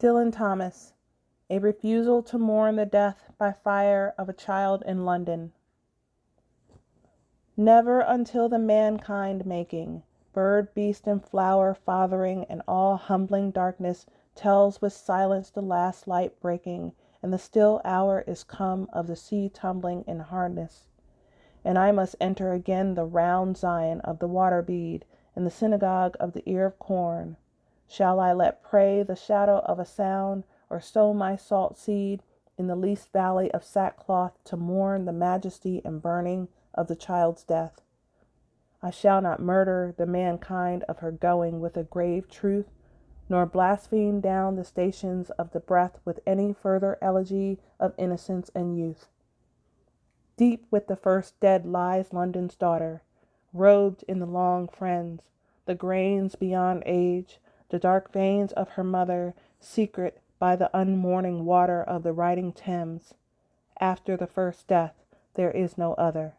Dylan Thomas. A refusal to mourn the death by fire of a child in London. Never until the mankind making, bird, beast, and flower fathering, and all humbling darkness tells with silence the last light breaking, and the still hour is come of the sea tumbling in hardness. And I must enter again the round Zion of the water bead, and the synagogue of the ear of corn. Shall I let pray the shadow of a sound, or sow my salt seed in the least valley of sackcloth to mourn the majesty and burning of the child's death? I shall not murder the mankind of her going with a grave truth, nor blaspheme down the stations of the breath with any further elegy of innocence and youth. Deep with the first dead lies London's daughter, robed in the long friends, the grains beyond age, the dark veins of her mother, secret by the unmourning water of the riding Thames. After the first death, there is no other.